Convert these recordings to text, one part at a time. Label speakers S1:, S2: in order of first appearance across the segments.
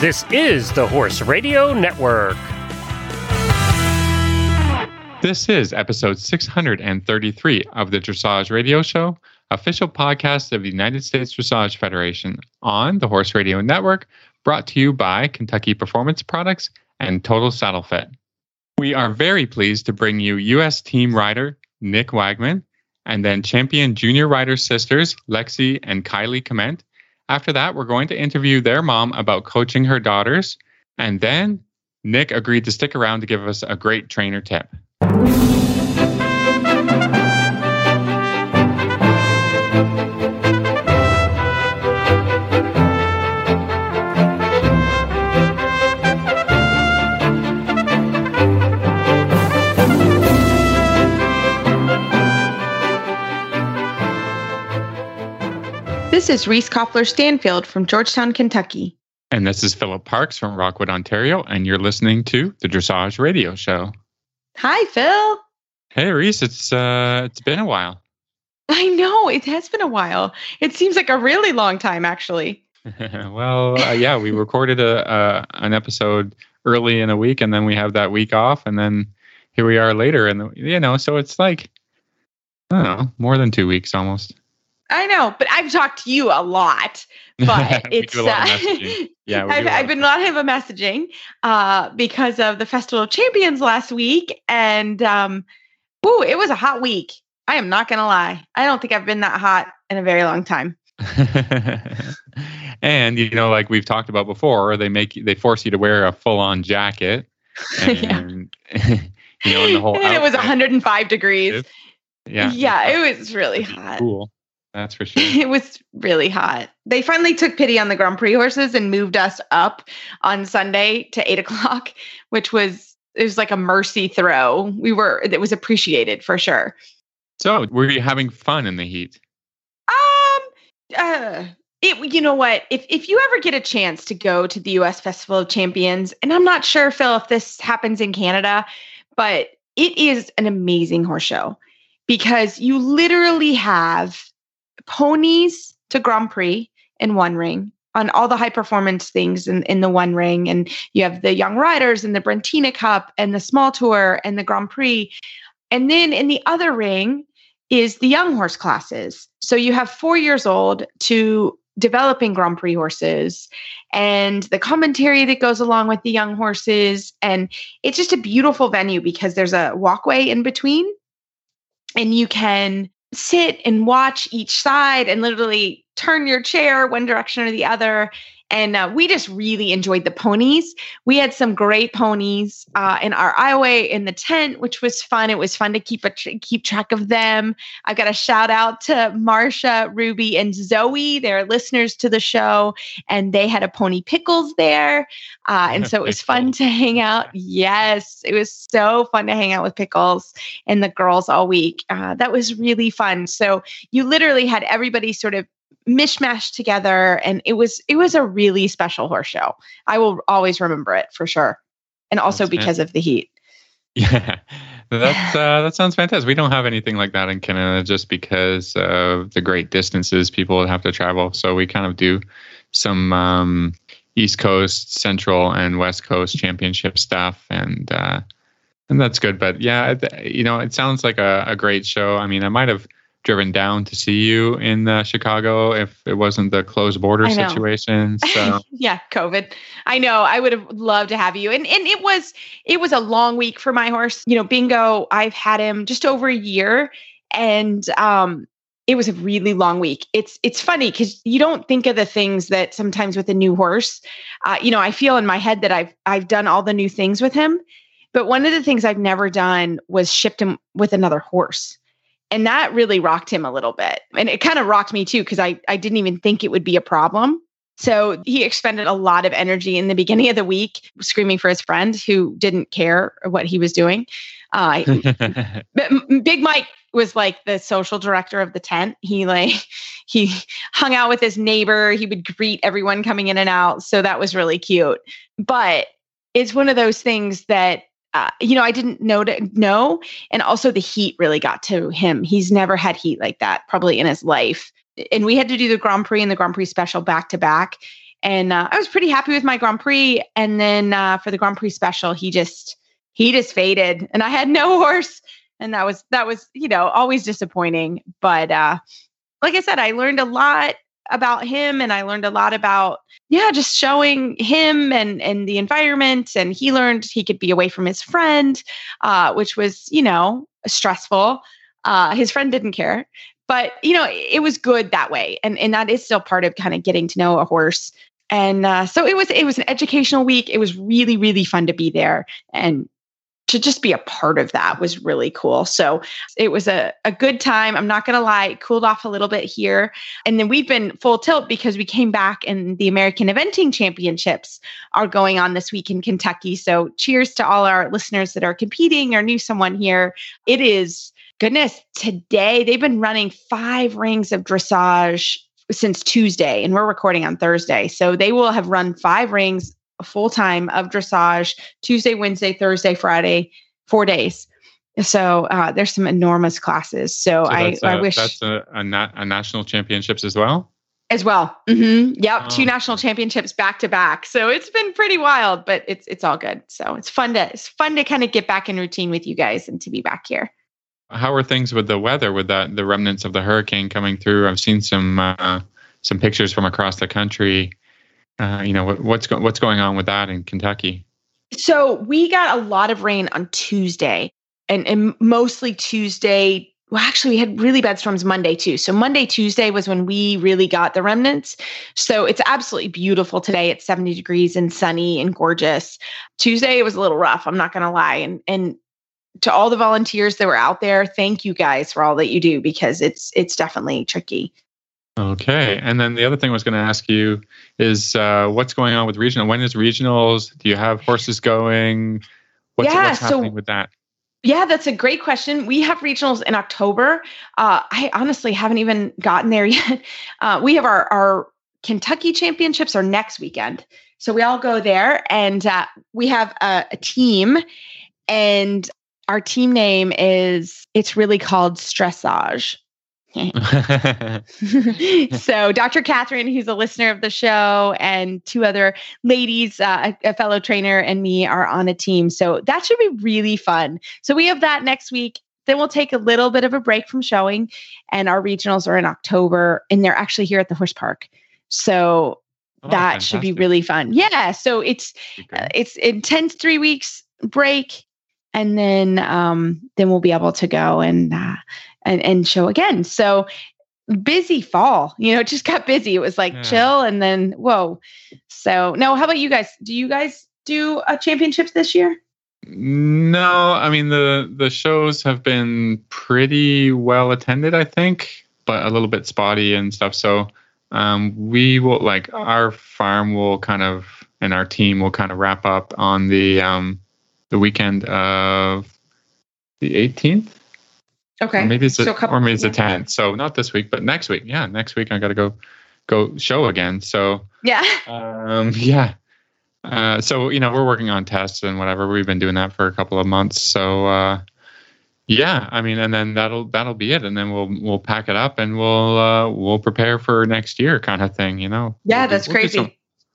S1: This is the Horse Radio Network.
S2: This is episode 633 of the Dressage Radio Show, official podcast of the United States Dressage Federation on the Horse Radio Network, brought to you by Kentucky Performance Products and Total Saddle Fit. We are very pleased to bring you U.S. team rider Nick Wagman and then champion junior rider sisters Lexi and Kylee Kment. After that, we're going to interview their mom about coaching her daughters. And then Nick agreed to stick around to give us a great trainer tip.
S3: This is Reese Koffler Stanfield from Georgetown, Kentucky.
S2: And this is Philip Parkes from Rockwood, Ontario, and you're listening to the Dressage Radio Show.
S3: Hi, Phil.
S2: Hey, Reese, it's uh, it's been a while.
S3: I know it has been a while. It seems like a really long time, actually.
S2: well, uh, yeah, we recorded a uh, an episode early in a week, and then we have that week off, and then here we are later, and you know, so it's like I don't know, more than two weeks almost.
S3: I know, but I've talked to you a lot. But it's uh,
S2: yeah,
S3: I've, I've been a lot of messaging uh, because of the Festival of Champions last week, and um, ooh, it was a hot week. I am not gonna lie. I don't think I've been that hot in a very long time.
S2: and you know, like we've talked about before, they make they force you to wear a full on jacket, and you know, and the whole
S3: and it was 105 degrees.
S2: Yeah,
S3: yeah, it was really hot.
S2: Cool. That's for sure.
S3: it was really hot. They finally took pity on the Grand Prix horses and moved us up on Sunday to eight o'clock, which was it was like a mercy throw. We were it was appreciated for sure.
S2: So, were you having fun in the heat?
S3: Um, uh, it you know what? If if you ever get a chance to go to the U.S. Festival of Champions, and I'm not sure, Phil, if this happens in Canada, but it is an amazing horse show because you literally have ponies to Grand Prix in one ring on all the high performance things in, in the one ring. And you have the young riders and the Brentina Cup and the small tour and the Grand Prix. And then in the other ring is the young horse classes. So you have four years old to developing Grand Prix horses and the commentary that goes along with the young horses. And it's just a beautiful venue because there's a walkway in between and you can sit and watch each side and literally turn your chair one direction or the other. And uh, we just really enjoyed the ponies. We had some great ponies uh, in our aisleway in the tent, which was fun. It was fun to keep a tr- keep track of them. I've got a shout out to Marsha, Ruby, and Zoe. They're listeners to the show, and they had a pony pickles there, uh, and so it was fun to hang out. Yes, it was so fun to hang out with pickles and the girls all week. Uh, that was really fun. So you literally had everybody sort of mishmashed together and it was it was a really special horse show. I will always remember it for sure and also that's because of the heat.
S2: Yeah. That's uh, that sounds fantastic. We don't have anything like that in canada just because of the great distances people would have to travel. So we kind of do some um, east coast central and west coast championship stuff and uh, and that's good. But yeah you know it sounds like a, a great show. I mean i might have driven down to see you in uh, Chicago if it wasn't the closed border situation. So
S3: yeah, COVID. I know. I would have loved to have you. And and it was it was a long week for my horse. You know, Bingo, I've had him just over a year and um it was a really long week. It's it's funny because you don't think of the things that sometimes with a new horse, uh, you know, I feel in my head that I've I've done all the new things with him, but one of the things I've never done was shipped him with another horse and that really rocked him a little bit. And it kind of rocked me too because I, I didn't even think it would be a problem. So he expended a lot of energy in the beginning of the week screaming for his friend who didn't care what he was doing. Uh, big mike was like the social director of the tent. He like he hung out with his neighbor. He would greet everyone coming in and out. So that was really cute. But it's one of those things that uh, you know, I didn't know to know. And also the heat really got to him. He's never had heat like that probably in his life. And we had to do the Grand Prix and the Grand Prix special back to back. and uh, I was pretty happy with my Grand Prix. And then uh, for the Grand Prix special, he just he just faded, and I had no horse, and that was that was you know always disappointing. But uh, like I said, I learned a lot about him and I learned a lot about yeah just showing him and and the environment and he learned he could be away from his friend uh, which was you know stressful. Uh, his friend didn't care but you know it was good that way and and that is still part of kind of getting to know a horse. And uh, so it was it was an educational week. It was really really fun to be there and to just be a part of that was really cool. So it was a, a good time. I'm not going to lie, it cooled off a little bit here. And then we've been full tilt because we came back and the American Eventing Championships are going on this week in Kentucky. So cheers to all our listeners that are competing or knew someone here. It is, goodness, today they've been running five rings of dressage since Tuesday, and we're recording on Thursday. So they will have run five rings full time of dressage Tuesday, Wednesday, Thursday, Friday, four days. So uh, there's some enormous classes. So, so I, I wish
S2: that's a, a, na- a, national championships as well.
S3: As well. Mm-hmm. Yep. Oh. Two national championships back to back. So it's been pretty wild, but it's, it's all good. So it's fun to, it's fun to kind of get back in routine with you guys and to be back here.
S2: How are things with the weather with that, the remnants of the hurricane coming through? I've seen some, uh, some pictures from across the country uh, you know what, what's go- what's going on with that in Kentucky?
S3: So we got a lot of rain on Tuesday, and, and mostly Tuesday. Well, actually, we had really bad storms Monday too. So Monday, Tuesday was when we really got the remnants. So it's absolutely beautiful today. It's 70 degrees and sunny and gorgeous. Tuesday it was a little rough. I'm not going to lie. And and to all the volunteers that were out there, thank you guys for all that you do because it's it's definitely tricky.
S2: Okay. And then the other thing I was going to ask you is uh, what's going on with regional? When is regionals? Do you have horses going? What's, yeah, what's happening so, with that?
S3: Yeah, that's a great question. We have regionals in October. Uh, I honestly haven't even gotten there yet. Uh, we have our, our Kentucky championships are next weekend. So we all go there and uh, we have a, a team and our team name is, it's really called Stressage. so Dr. Catherine, who's a listener of the show, and two other ladies, uh, a, a, fellow trainer, and me are on a team. So that should be really fun. So we have that next week. Then we'll take a little bit of a break from showing, and our regionals are in October, and they're actually here at the horse park. So oh, that fantastic. should be really fun. Yeah. So it's uh, it's intense three weeks break, and then um, then we'll be able to go and. Uh, and, and show again. So busy fall, you know, it just got busy. It was like yeah. chill and then whoa. So no, how about you guys? Do you guys do a championships this year?
S2: No, I mean the the shows have been pretty well attended, I think, but a little bit spotty and stuff. So um, we will like our farm will kind of and our team will kind of wrap up on the um, the weekend of the 18th
S3: Okay.
S2: Or maybe it's a, so a couple, or maybe it's yeah. a tenth. So not this week, but next week. Yeah, next week I got to go go show again. So
S3: yeah,
S2: um, yeah. Uh, so you know we're working on tests and whatever. We've been doing that for a couple of months. So uh, yeah, I mean, and then that'll that'll be it, and then we'll we'll pack it up and we'll uh, we'll prepare for next year, kind of thing. You know.
S3: Yeah,
S2: we'll
S3: that's
S2: we'll
S3: crazy.
S2: Some,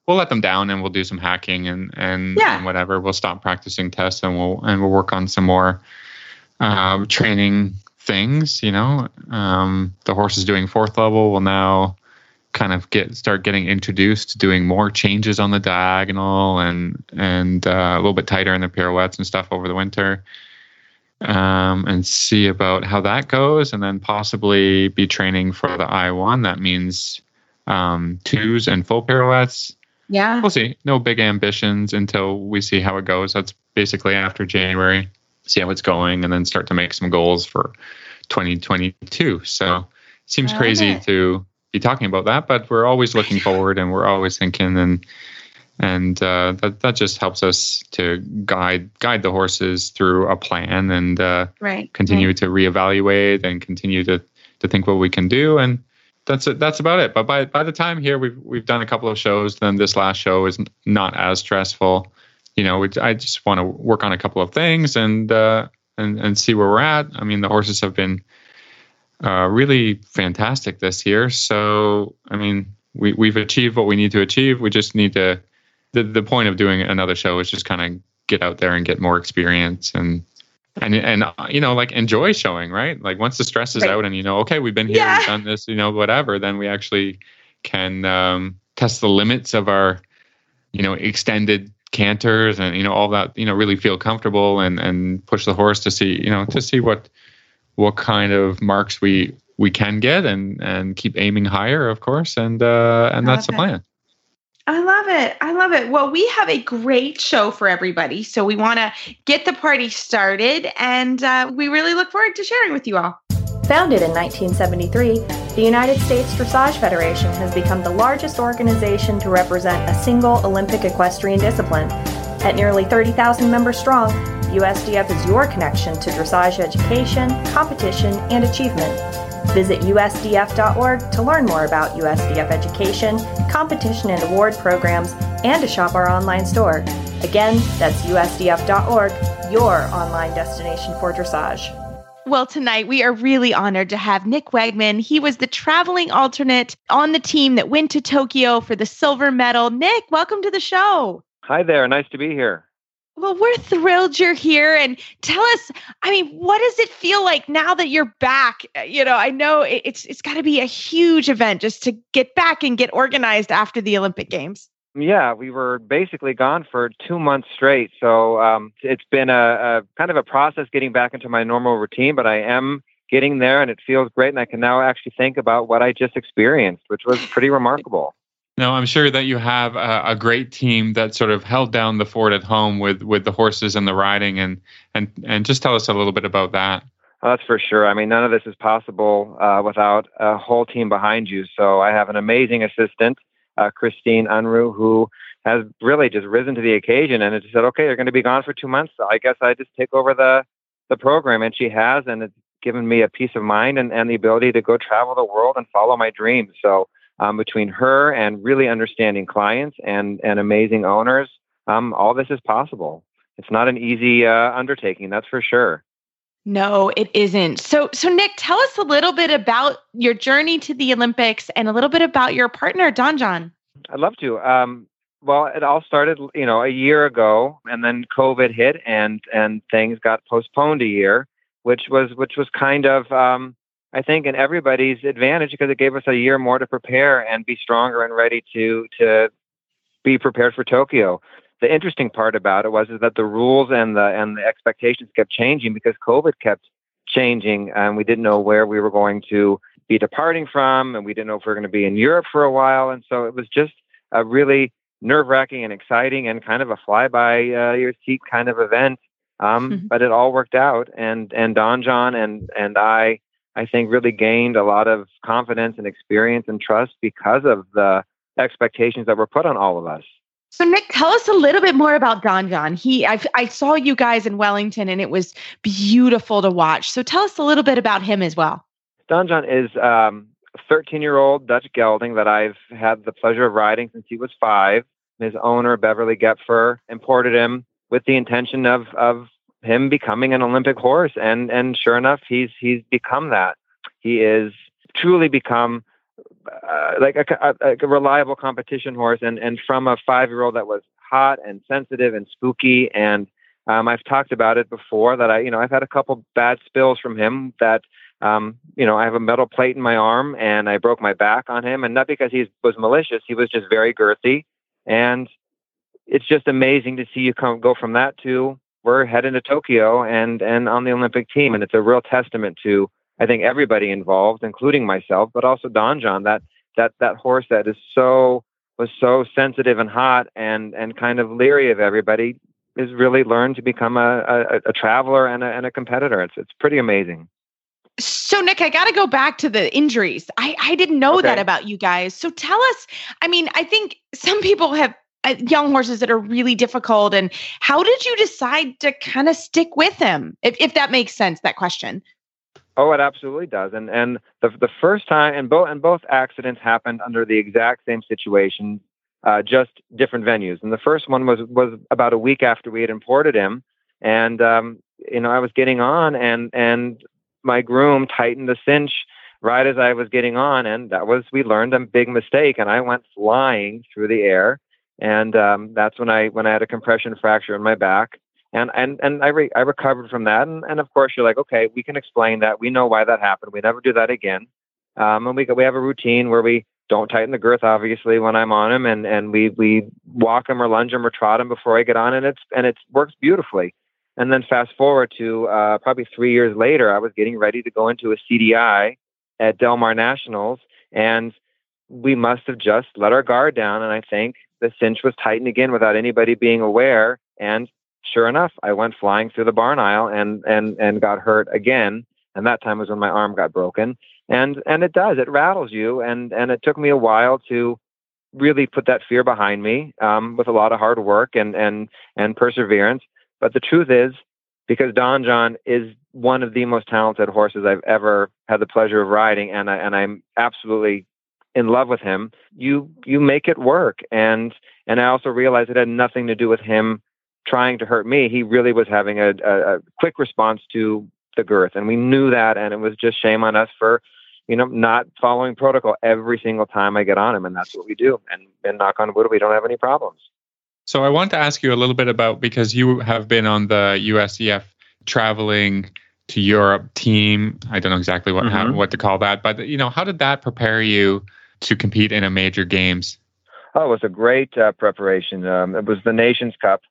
S2: we'll let them down and we'll do some hacking and and, yeah. and whatever. We'll stop practicing tests and we'll and we'll work on some more um, training things. You know, um, the horse is doing fourth level will now kind of get start getting introduced to doing more changes on the diagonal and and uh, a little bit tighter in the pirouettes and stuff over the winter. Um, and see about how that goes, and then possibly be training for the I one. That means um, twos and full pirouettes.
S3: Yeah,
S2: we'll see. No big ambitions until we see how it goes. That's basically after January see how it's going, and then start to make some goals for 2022. So it seems crazy it. to be talking about that, but we're always looking forward, and we're always thinking, and and uh, that that just helps us to guide guide the horses through a plan and uh,
S3: right,
S2: continue
S3: right.
S2: to reevaluate and continue to to think what we can do and that's it. That's about it. But by by the time here, we've we've done a couple of shows. Then this last show is not as stressful you know, I just want to work on a couple of things and uh, and and see where we're at. I mean, the horses have been uh, really fantastic this year. So, I mean, we we've achieved what we need to achieve. We just need to. The the point of doing another show is just kind of get out there and get more experience and and and uh, you know like enjoy showing right like once the stress is right. out and you know okay we've been here yeah. we've done this you know whatever then we actually can um, test the limits of our you know extended canters and you know all that you know really feel comfortable and and push the horse to see you know to see what what kind of marks we we can get and and keep aiming higher of course and uh and that's the plan
S3: I love it. I love it. Well, we have a great show for everybody. So we want to get the party started, and uh, we really look forward to sharing with you all.
S4: Founded in 1973, the United States Dressage Federation has become the largest organization to represent a single Olympic equestrian discipline. At nearly 30,000 members strong, USDF is your connection to dressage education, competition, and achievement. Visit usdf.org to learn more about USDF education, competition and award programs, and to shop our online store. Again, that's usdf.org, your online destination for dressage.
S3: Well, tonight we are really honored to have Nick Wagman. He was the traveling alternate on the team that went to Tokyo for the silver medal. Nick, welcome to the show.
S5: Hi there. Nice to be here.
S3: Well, we're thrilled you're here. And tell us, I mean, what does it feel like now that you're back? Uh, you know, I know it's it's got to be a huge event just to get back and get organized after the Olympic Games.
S5: Yeah, we were basically gone for two months straight. So um, it's been a, a kind of a process getting back into my normal routine, but I am getting there and it feels great. And I can now actually think about what I just experienced, which was pretty remarkable.
S2: No, I'm sure that you have a, a, great team that sort of held down the fort at home with with the horses and the riding, and and and just tell us a little bit about that.
S5: Oh, that's for sure. I mean, none of this is possible uh, without a whole team behind you. So I have an amazing assistant, uh, Christine Unruh, who has really just risen to the occasion and just said, "Okay, you're going to be gone for two months. So I guess I just take over the the program," and she has, and it's given me a peace of mind and, and the ability to go travel the world and follow my dreams. So um, between her and really understanding clients and, and amazing owners, um, all this is possible. It's not an easy uh, undertaking, that's for sure.
S3: No, it isn't. So, so Nick, tell us a little bit about your journey to the Olympics and a little bit about your partner, Don John.
S5: I'd love to. Um, well, it all started, you know, a year ago, and then COVID hit, and and things got postponed a year, which was which was kind of um, I think, in everybody's advantage because it gave us a year more to prepare and be stronger and ready to to be prepared for Tokyo. The interesting part about it was is that the rules and the and the expectations kept changing because COVID kept changing, and we didn't know where we were going to be departing from, and we didn't know if we were going to be in Europe for a while, and so it was just a really nerve wracking and exciting and kind of a fly by uh, your seat kind of event. Um, mm-hmm. But it all worked out, and and Don John and and I I think, really gained a lot of confidence and experience and trust because of the expectations that were put on all of us.
S3: So, Nick, tell us a little bit more about Don John. He, I, I saw you guys in Wellington, and it was beautiful to watch. So, tell us a little bit about him as well.
S5: Don John is um, a 13-year-old Dutch gelding that I've had the pleasure of riding since he was five. His owner, Beverly Gepfer, imported him with the intention of of him becoming an Olympic horse, and and sure enough, he's he's become that. He is truly become uh, like a, a, a, reliable competition horse, and and from a five year old that was hot and sensitive and spooky, and um, I've talked about it before that I you know I've had a couple bad spills from him that. Um, you know, I have a metal plate in my arm and I broke my back on him. And not because he was malicious, he was just very girthy. And it's just amazing to see you come go from that to we're heading to Tokyo and and on the Olympic team, and it's a real testament to I think everybody involved, including myself, but also Don John, that that that horse that is so was so sensitive and hot and and kind of leery of everybody is really learned to become a, a, a traveler and a, and a competitor. It's it's pretty amazing.
S3: So, Nick, I got to go back to the injuries. I, I didn't know okay. that about you guys. So, tell us. I mean, I think some people have uh, young horses that are really difficult and how did you decide to kind of stick with him if, if that makes sense that question
S5: oh it absolutely does. And and the, the first time and both and both accidents happened under the exact same situation uh, just different venues. And the first one was was about a week after we had imported him. And um, you know i was getting on and and my groom tightened the cinch right as I was getting on, and that was we learned a big mistake, and I went flying through the air, and um, that's when I when I had a compression fracture in my back, and and and I re- I recovered from that, and and of course you're like, okay, we can explain that, we know why that happened, we never do that again, um, and we we have a routine where we don't tighten the girth obviously when I'm on him, and and we we walk him or lunge him or trot him before I get on, and it's and it works beautifully. And then fast forward to uh, probably three years later, I was getting ready to go into a CDI at Del Mar Nationals, and we must have just let our guard down. And I think the cinch was tightened again without anybody being aware. And sure enough, I went flying through the barn aisle and and and got hurt again. And that time was when my arm got broken. And and it does, it rattles you. And and it took me a while to really put that fear behind me um, with a lot of hard work and and and perseverance. But the truth is, because Don John is one of the most talented horses I've ever had the pleasure of riding, and I, and I'm absolutely in love with him. You you make it work, and and I also realized it had nothing to do with him trying to hurt me. He really was having a, a, a quick response to the girth, and we knew that, and it was just shame on us for you know not following protocol every single time I get on him, and that's what we do. And and knock on wood, we don't have any problems.
S2: So I want to ask you a little bit about because you have been on the USEF traveling to Europe team. I don't know exactly what mm-hmm. how, what to call that, but you know, how did that prepare you to compete in a major games?
S5: Oh, it was a great uh, preparation. Um, it was the Nations Cup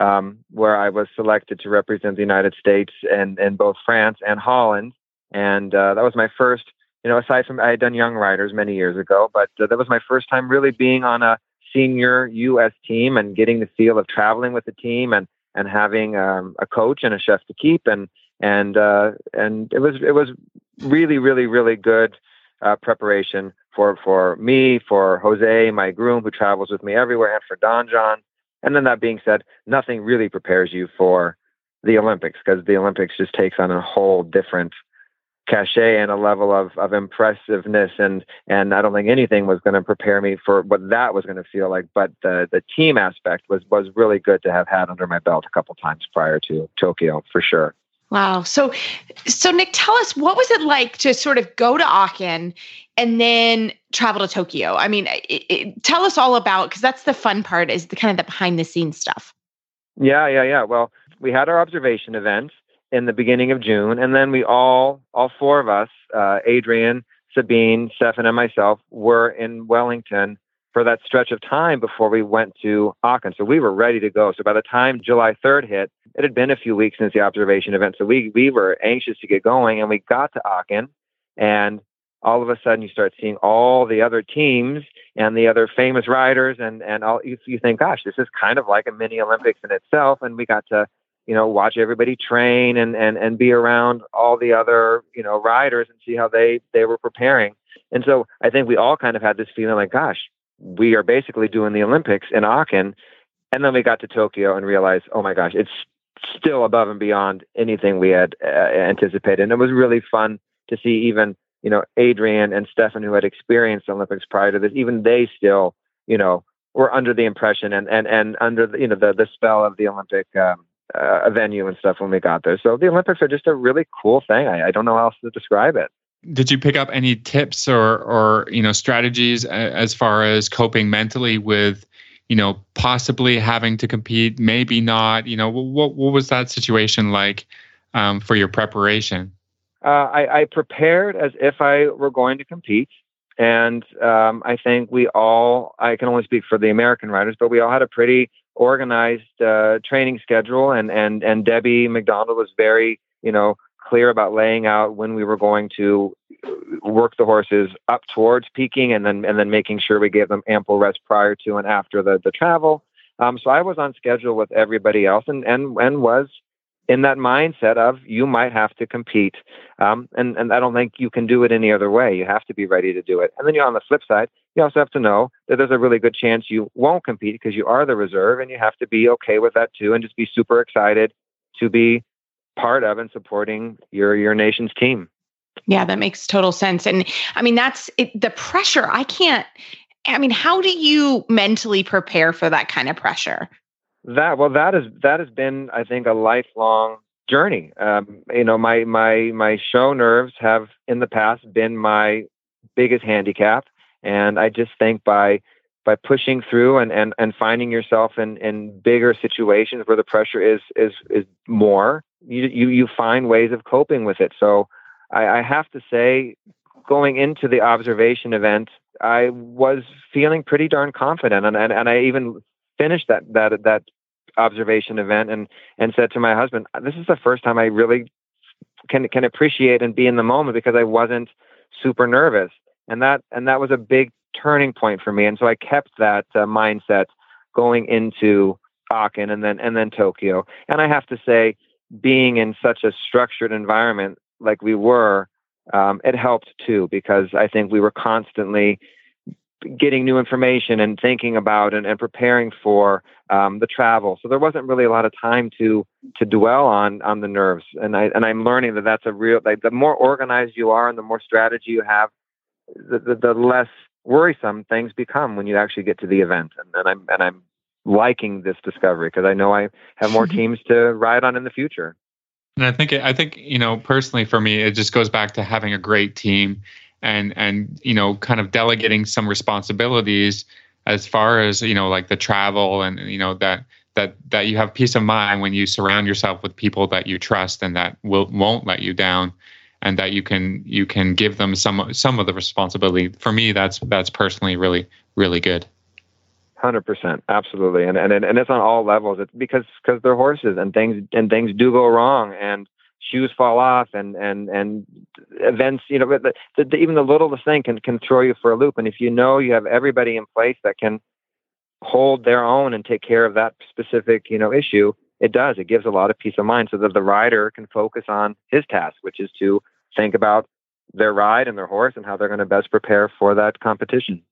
S5: um, where I was selected to represent the United States and in both France and Holland, and uh, that was my first. You know, aside from I had done young riders many years ago, but uh, that was my first time really being on a senior U.S. team and getting the feel of traveling with the team and and having um, a coach and a chef to keep and and uh, and it was it was really really really good uh, preparation for for me for Jose my groom who travels with me everywhere and for Don John and then that being said nothing really prepares you for the Olympics because the Olympics just takes on a whole different cachet and a level of, of impressiveness. And and I don't think anything was going to prepare me for what that was going to feel like but the the team aspect was was really good to have had under my belt a couple times prior to Tokyo for sure
S3: wow. So so Nick tell us what was it like to sort of go to Aachen and then travel to Tokyo? I mean it, it, tell us all about because that's the fun part is the kind of the behind the scenes stuff.
S5: Yeah yeah yeah. Well we had our observation event in the beginning of June, and then we all, all four of us, uh, Adrienne, Sabine, Steffen, and myself, were in Wellington for that stretch of time before we went to Aachen. So we were ready to go. So by the time July 3rd hit, it had been a few weeks since the observation event. So we we were anxious to get going, and we got to Aachen, and all of a sudden you start seeing all the other teams and the other famous riders, and and all you, you think, gosh, this is kind of like a mini Olympics in itself. And we got to you know, watch everybody train and, and, and be around all the other, you know, riders and see how they, they were preparing. And so I think we all kind of had this feeling like, gosh, we are basically doing the Olympics in Aachen. And then we got to Tokyo and realized, oh my gosh, it's still above and beyond anything we had uh, anticipated. And it was really fun to see even, you know, Adrienne and Steffen, who had experienced the Olympics prior to this, even they still, you know, were under the impression and, and, and under the, you know, the, the spell of the Olympic, um, uh, venue and stuff when we got there. So the Olympics are just a really cool thing. I, I don't know how else to describe it.
S2: Did you pick up any tips or or you know strategies as far as coping mentally with you know possibly having to compete, maybe not? You know what what was that situation like um, for your preparation?
S5: Uh, I, I prepared as if I were going to compete. And um, I think we all, I can only speak for the American riders, but we all had a pretty organized uh, training schedule, and and and Debbie McDonald was very you know clear about laying out when we were going to work the horses up towards peaking, and then and then making sure we gave them ample rest prior to and after the the travel. Um, so I was on schedule with everybody else, and and and was in that mindset of you might have to compete. Um, and, and I don't think you can do it any other way. You have to be ready to do it. And then you're on the flip side, you also have to know that there's a really good chance you won't compete because you are the reserve and you have to be okay with that too and just be super excited to be part of and supporting your your nation's team.
S3: Yeah, that makes total sense. And I mean, that's it, the pressure. I can't, I mean, how do you mentally prepare for that kind of pressure?
S5: That well, that is that has been, I think, a lifelong journey. Um, you know, my my my show nerves have in the past been my biggest handicap, and I just think by by pushing through and, and, and finding yourself in, in bigger situations where the pressure is is is more, you you you find ways of coping with it. So I, I have to say, going into the observation event, I was feeling pretty darn confident, and and, and I even finished that that that observation event and and said to my husband, "This is the first time I really can can appreciate and be in the moment because I wasn't super nervous." And that and that was a big turning point for me. And so I kept that uh, mindset going into Aachen and then and then Tokyo. And I have to say, being in such a structured environment like we were, um, it helped too because I think we were constantly getting new information and thinking about and, and preparing for um, the travel. So there wasn't really a lot of time to to dwell on on the nerves. And I and I'm learning that that's a real like the more organized you are and the more strategy you have, the the, the less worrisome things become when you actually get to the event. And, and I'm and I'm liking this discovery because I know I have more teams to ride on in the future.
S2: And I think I think you know personally for me, it just goes back to having a great team and and you know kind of delegating some responsibilities as far as you know like the travel and you know that that that you have peace of mind when you surround yourself with people that you trust and that will won't let you down and that you can you can give them some some of the responsibility. For me, that's that's personally really really good.
S5: Hundred percent, absolutely, and and and it's on all levels. It's because because they're horses and things and things do go wrong and shoes fall off and and and events. You know, the, the, even the littlest thing can can throw you for a loop. And if you know you have everybody in place that can hold their own and take care of that specific you know issue, it does. It gives a lot of peace of mind so that the rider can focus on his task, which is to think about their ride and their horse and how they're going to best prepare for that competition.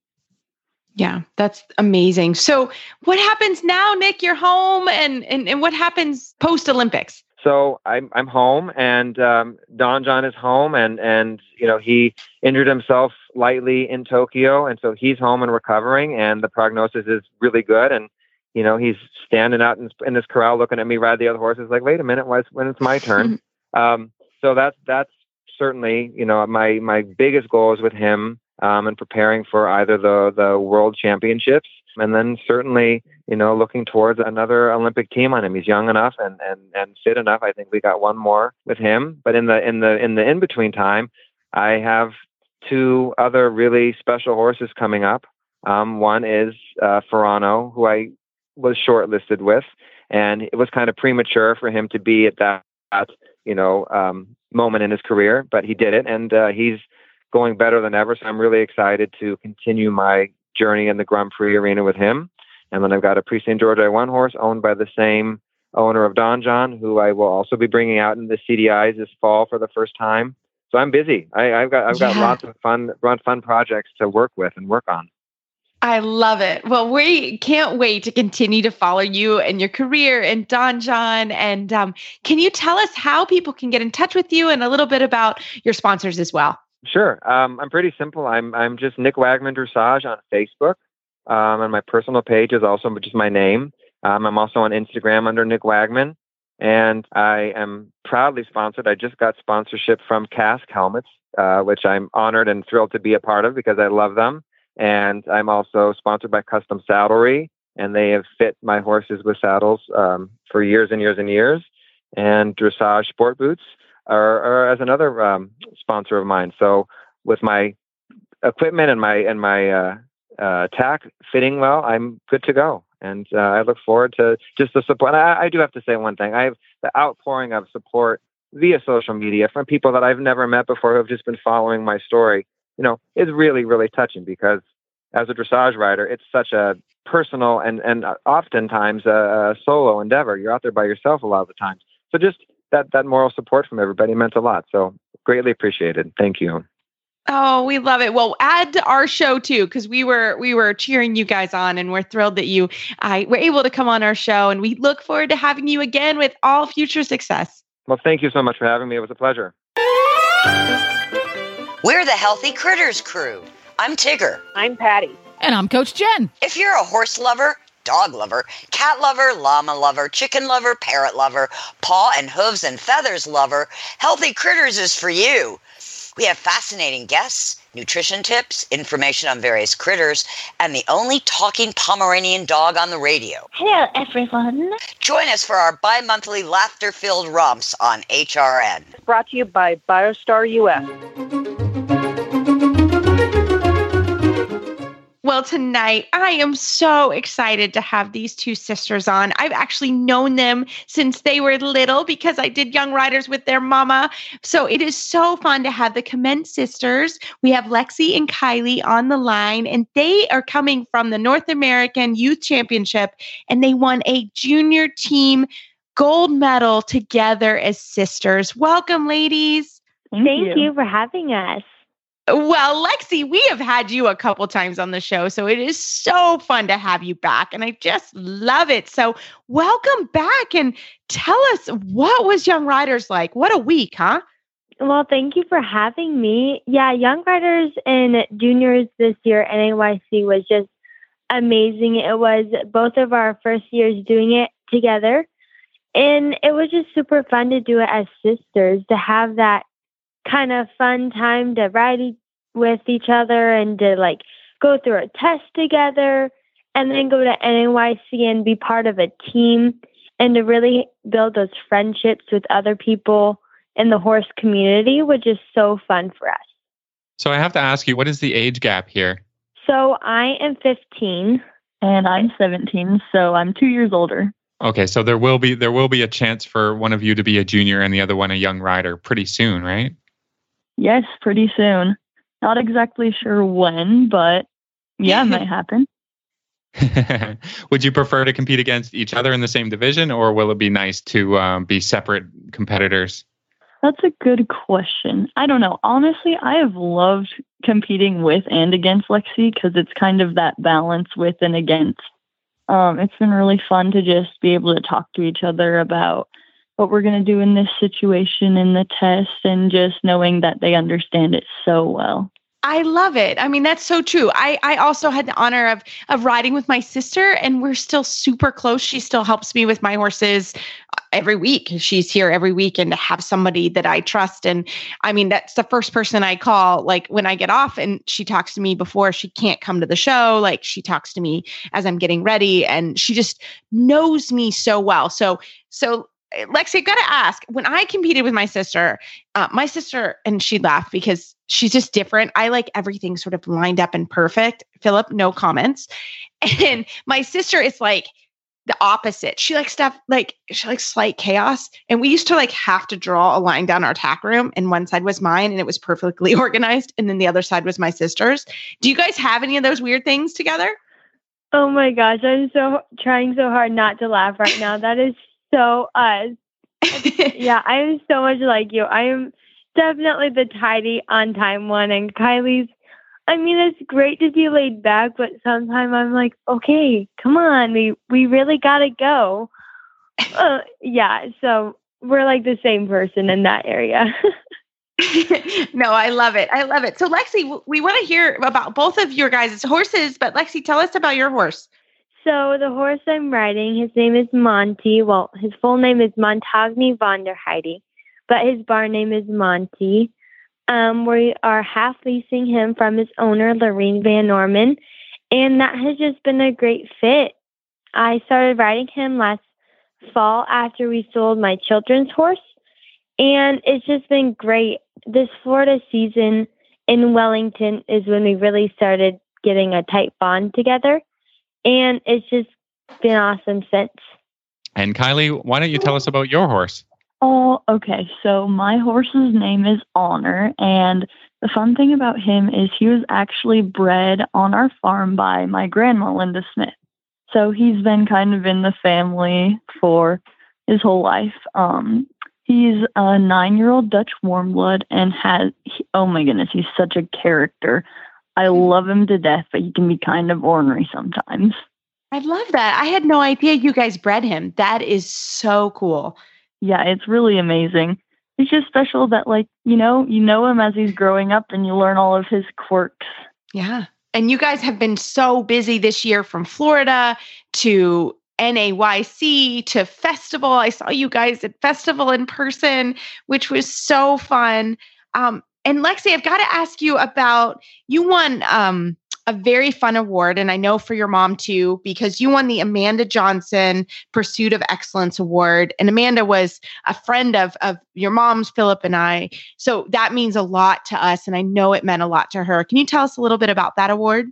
S3: Yeah, that's amazing. So, what happens now, Nick? You're home, and and, and what happens post Olympics?
S5: So I'm I'm home, and um, Don John is home, and and you know he injured himself lightly in Tokyo, and so he's home and recovering, and the prognosis is really good, and you know he's standing out in, in this corral looking at me ride the other horses, like wait a minute, when it's, when it's my turn. um, so that's that's certainly, you know, my my biggest goal is with him um, and preparing for either the the World Championships and then certainly, you know, looking towards another Olympic team on him. He's young enough and and and fit enough. I think we got one more with him. But in the in the in the in between time, I have two other really special horses coming up. Um, one is uh, Ferrano, who I was shortlisted with, and it was kind of premature for him to be at that, you know, um, moment in his career, but he did it, and uh, he's going better than ever. So I'm really excited to continue my journey in the Grand Prix arena with him. And then I've got a Prix St. George I1 horse owned by the same owner of Don John, who I will also be bringing out in the CDIs this fall for the first time. So I'm busy. I, have got I've got yeah. lots of fun fun projects to work with and work on.
S3: I love it. Well, we can't wait to continue to follow you and your career and Don John. And um, can you tell us how people can get in touch with you and a little bit about your sponsors as well?
S5: Sure. Um, I'm pretty simple. I'm I'm just Nick Wagman Dressage on Facebook, um, and my personal page is also just my name. Um, I'm also on Instagram under Nick Wagman, and I am proudly sponsored. I just got sponsorship from Kask Helmets, uh, which I'm honored and thrilled to be a part of because I love them. And I'm also sponsored by Custom Saddlery, and they have fit my horses with saddles um, for years and years and years. And Dressage Sport Boots are, are as another um, sponsor of mine. So with my equipment and my and my uh, uh, tack fitting well, I'm good to go. And uh, I look forward to just the support. I, I do have to say one thing: I have the outpouring of support via social media from people that I've never met before who have just been following my story you know, is really, really touching because as a dressage rider, it's such a personal and, and oftentimes a, a solo endeavor. You're out there by yourself a lot of the times. So just that, that moral support from everybody meant a lot. So greatly appreciated. Thank you.
S3: Oh, we love it. Well, add to our show too, because we were we were cheering you guys on, and we're thrilled that you uh, were able to come on our show, and we look forward to having you again with all future success.
S5: Well, thank you so much for having me. It was a pleasure.
S6: We're the Healthy Critters crew. I'm Tigger.
S7: I'm Patty.
S8: And I'm Coach Jen.
S6: If you're a horse lover, dog lover, cat lover, llama lover, chicken lover, parrot lover, paw and hooves and feathers lover, Healthy Critters is for you. We have fascinating guests, nutrition tips, information on various critters, and the only talking Pomeranian dog on the radio.
S7: Hello, everyone.
S6: Join us for our bi monthly laughter filled romps on HRN.
S8: Brought to you by BioStar US.
S3: Well, tonight I am so excited to have these two sisters on. I've actually known them since they were little because I did Young Riders with their mama. So it is so fun to have the Kment sisters. We have Lexi and Kylee on the line, and they are coming from the North American Youth Championship, and they won a junior team gold medal together as sisters. Welcome, ladies.
S7: Thank, Thank you. you for having us.
S3: Well, Lexi, we have had you a couple times on the show, so it is so fun to have you back, and I just love it. So, welcome back, and tell us what was Young Riders like? What a week, huh?
S7: Well, thank you for having me. Yeah, Young Riders and Juniors this year NAYC was just amazing. It was both of our first years doing it together, and it was just super fun to do it as sisters to have that kind of fun time to ride e- with each other and to like go through a test together and then go to NAYC and be part of a team and to really build those friendships with other people in the horse community, which is so fun for us.
S2: So I have to ask you, what is the age gap here?
S7: So I am 15
S9: and I'm 17, so I'm 2 years older.
S2: Okay, so there will be there will be a chance for one of you to be a junior and the other one a young rider pretty soon, right?
S9: Yes, pretty soon. Not exactly sure when, but yeah, it might happen.
S2: Would you prefer to compete against each other in the same division, or will it be nice to um, be separate competitors?
S9: That's a good question. I don't know. Honestly, I have loved competing with and against Lexi because it's kind of that balance with and against. Um, it's been really fun to just be able to talk to each other about what we're going to do in this situation in the test and just knowing that they understand it so well.
S3: I love it. I mean, that's so true. I, I also had the honor of of riding with my sister, and we're still super close. She still helps me with my horses uh, every week. She's here every week, and to have somebody that I trust, and I mean, that's the first person I call. Like when I get off, and she talks to me before she can't come to the show. Like she talks to me as I'm getting ready, and she just knows me so well. So so Lexi, I got to ask. When I competed with my sister, uh, my sister, and she laughed because she's just different. I like everything sort of lined up and perfect. Philip, no comments. And my sister is like the opposite. She likes stuff like she likes slight chaos. And we used to like have to draw a line down our tack room, and one side was mine, and it was perfectly organized, and then the other side was my sister's. Do you guys have any of those weird things together?
S7: Oh my gosh, I'm so trying so hard not to laugh right now. That is so us. yeah, I am so much like you. I am definitely the tidy on time one and Kylee's I mean it's great to be laid back, but sometimes I'm like, okay, come on, we we really gotta go. Uh, yeah, so we're like the same person in that area.
S3: no, I love it. I love it. So Lexi, we want to hear about both of your guys' horses, but Lexi, tell us about your horse.
S7: So the horse I'm riding, his name is Monty. Well, his full name is Montagny von der Heidi, but his barn name is Monty. Um, we are half leasing him from his owner, Lorene Van Norman, and that has just been a great fit. I started riding him last fall after we sold my children's horse, and it's just been great. This Florida season in Wellington is when we really started getting a tight bond together and it's just been awesome since.
S2: And Kylee, why don't you tell us about your horse?
S9: Oh, okay. So my horse's name is Honor, and the fun thing about him is he was actually bred on our farm by my grandma, Linda Smith. So he's been kind of in the family for his whole life. Um, he's a nine-year-old Dutch warm blood and has, oh my goodness, he's such a character. I love him to death, but he can be kind of ornery sometimes.
S3: I love that. I had no idea you guys bred him. That is so cool.
S9: Yeah, it's really amazing. It's just special that like, you know, you know him as he's growing up and you learn all of his quirks.
S3: Yeah. and you guys have been so busy this year from Florida to NAYC to festival. I saw you guys at festival in person, which was so fun. Um, and Lexi, I've got to ask you about you won um, a very fun award, and I know for your mom too, because you won the Amanda Johnson Pursuit of Excellence Award. And Amanda was a friend of, of your mom's, Philip, and I. So that means a lot to us, and I know it meant a lot to her. Can you tell us a little bit about that award?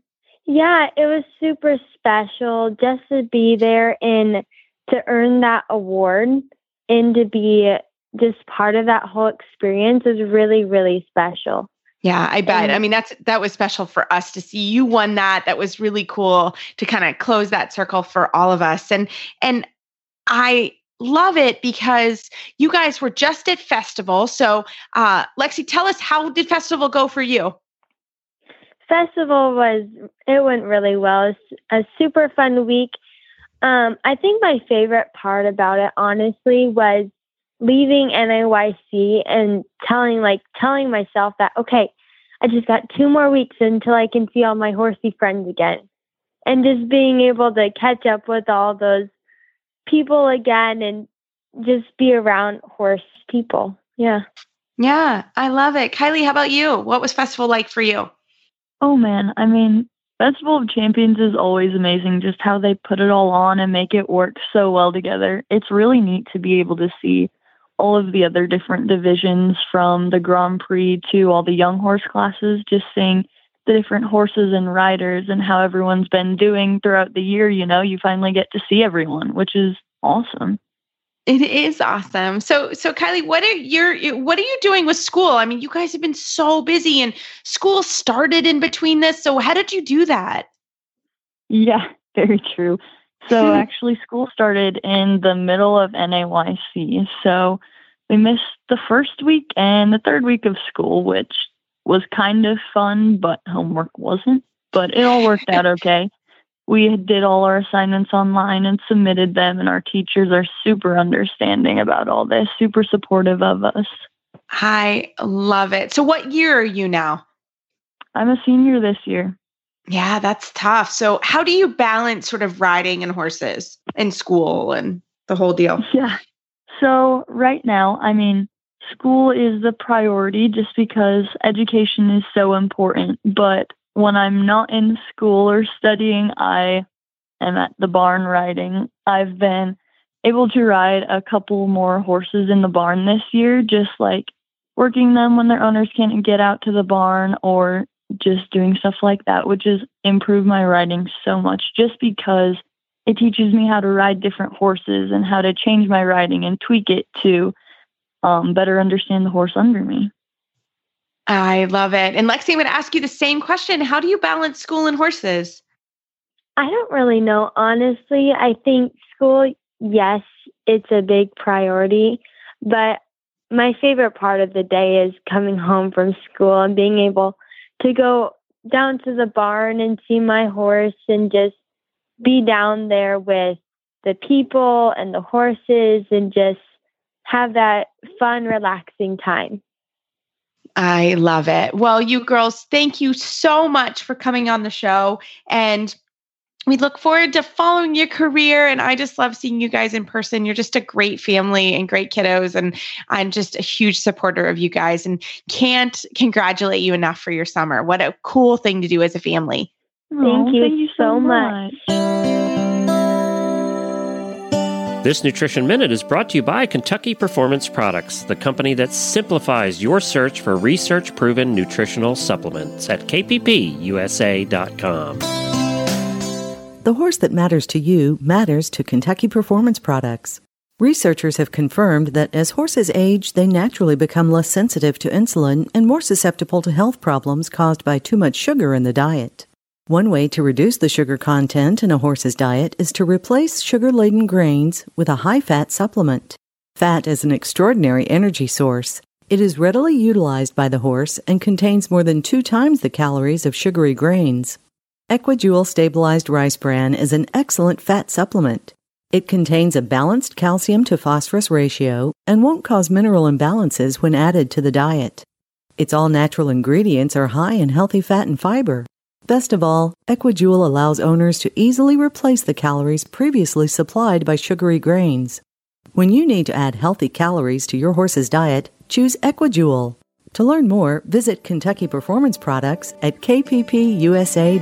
S7: Yeah, it was super special just to be there and to earn that award and to be just part of that whole experience is really, really special.
S3: Yeah, I bet. And, I mean, that's that was special for us to see you won that. That was really cool to kind of close that circle for all of us. And and I love it because you guys were just at festival. So, uh, Lexi, tell us how did festival go for you?
S7: Festival was it went really well. It's a super fun week. Um, I think my favorite part about it, honestly, was leaving NAYC and telling like telling myself that okay, I just got two more weeks until I can see all my horsey friends again. And just being able to catch up with all those people again and just be around horse people. Yeah.
S3: Yeah, I love it. Kylee, how about you? What was festival like for you?
S9: Oh man, I mean, Festival of Champions is always amazing just how they put it all on and make it work so well together. It's really neat to be able to see all of the other different divisions from the Grand Prix to all the young horse classes, just seeing the different horses and riders and how everyone's been doing throughout the year. You know, you finally get to see everyone, which is awesome.
S3: It is awesome. So, so Kylee, what are your what are you doing with school? I mean, you guys have been so busy, and school started in between this. So, how did you do that?
S9: Yeah, very true. So actually, school started in the middle of NAYC. So we missed the first week and the third week of school, which was kind of fun, but homework wasn't. But it all worked out okay. We did all our assignments online and submitted them, and our teachers are super understanding about all this, super supportive of us.
S3: I love it. So, what year are you now?
S9: I'm a senior this year.
S3: Yeah, that's tough. So, how do you balance sort of riding and horses in school and the whole deal?
S9: Yeah. So, right now, I mean, school is the priority just because education is so important. But when I'm not in school or studying, I am at the barn riding. I've been able to ride a couple more horses in the barn this year, just like working them when their owners can't get out to the barn or just doing stuff like that, which has improved my riding so much just because it teaches me how to ride different horses and how to change my riding and tweak it to um, better understand the horse under me.
S3: I love it. And Lexi, I'm going to ask you the same question. How do you balance school and horses?
S7: I don't really know. Honestly, I think school, yes, it's a big priority, but my favorite part of the day is coming home from school and being able to go down to the barn and see my horse and just be down there with the people and the horses and just have that fun, relaxing time.
S3: I love it. Well, you girls, thank you so much for coming on the show. And we look forward to following your career. And I just love seeing you guys in person. You're just a great family and great kiddos. And I'm just a huge supporter of you guys and can't congratulate you enough for your summer. What a cool thing to do as a family.
S7: Thank, oh, you, thank you so much.
S1: This Nutrition Minute is brought to you by Kentucky Performance Products, the company that simplifies your search for research proven nutritional supplements at kppusa.com.
S10: The horse that matters to you matters to Kentucky Performance Products. Researchers have confirmed that as horses age, they naturally become less sensitive to insulin and more susceptible to health problems caused by too much sugar in the diet. One way to reduce the sugar content in a horse's diet is to replace sugar laden grains with a high fat supplement. Fat is an extraordinary energy source. It is readily utilized by the horse and contains more than two times the calories of sugary grains. Equijoule Stabilized Rice Bran is an excellent fat supplement. It contains a balanced calcium to phosphorus ratio and won't cause mineral imbalances when added to the diet. Its all natural ingredients are high in healthy fat and fiber. Best of all, Equijoule allows owners to easily replace the calories previously supplied by sugary grains. When you need to add healthy calories to your horse's diet, choose Equijoule. To learn more, visit Kentucky Performance Products at kppusa.com.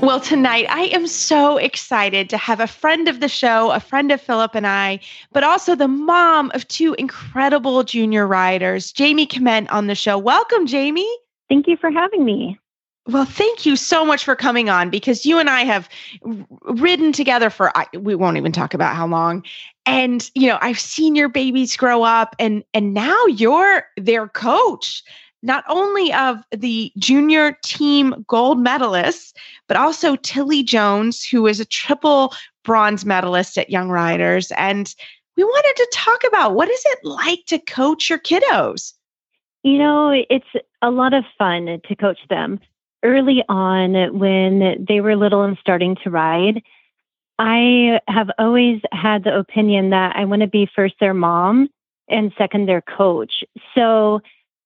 S3: Well, tonight I am so excited to have a friend of the show, a friend of Philip and I, but also the mom of two incredible junior riders, Jami Kment, on the show. Welcome, Jami.
S11: Thank you for having me.
S3: Well, thank you so much for coming on because you and I have ridden together for we won't even talk about how long. And you know, I've seen your babies grow up and and now you're their coach not only of the junior team gold medalists, but also Tilly Jones, who is a triple bronze medalist at Young Riders. And we wanted to talk about what is it like to coach your kiddos?
S11: You know, it's a lot of fun to coach them. Early on, when they were little and starting to ride, I have always had the opinion that I want to be first their mom and second their coach. So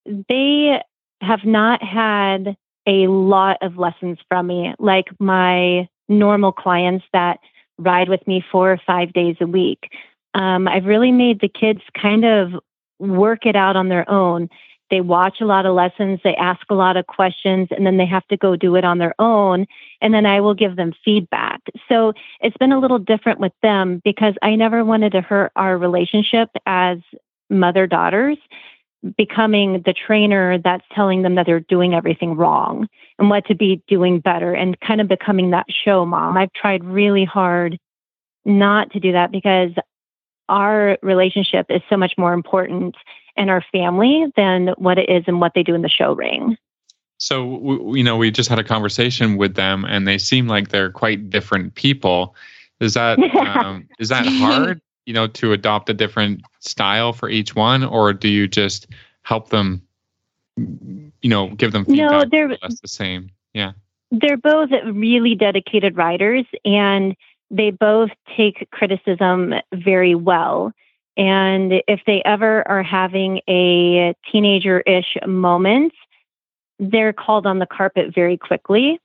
S11: they have not had a lot of lessons from me, like my normal clients that ride with me four or five days a week. Um, I've really made the kids kind of work it out on their own. They watch a lot of lessons, they ask a lot of questions, and then they have to go do it on their own. And then I will give them feedback. So it's been a little different with them because I never wanted to hurt our relationship as mother daughters becoming the trainer that's telling them that they're doing everything wrong and what to be doing better and kind of becoming that show mom. I've tried really hard not to do that because our relationship is so much more important in our family than what it is and what they do in the show ring.
S2: So, you know, we just had a conversation with them and they seem like they're quite different people. Is that um, is that hard you know to adopt a different style for each one or do you just help them you know give them feedback no, they're that's the same yeah
S11: they're both really dedicated writers and they both take criticism very well and if they ever are having a teenager-ish moment they're called on the carpet very quickly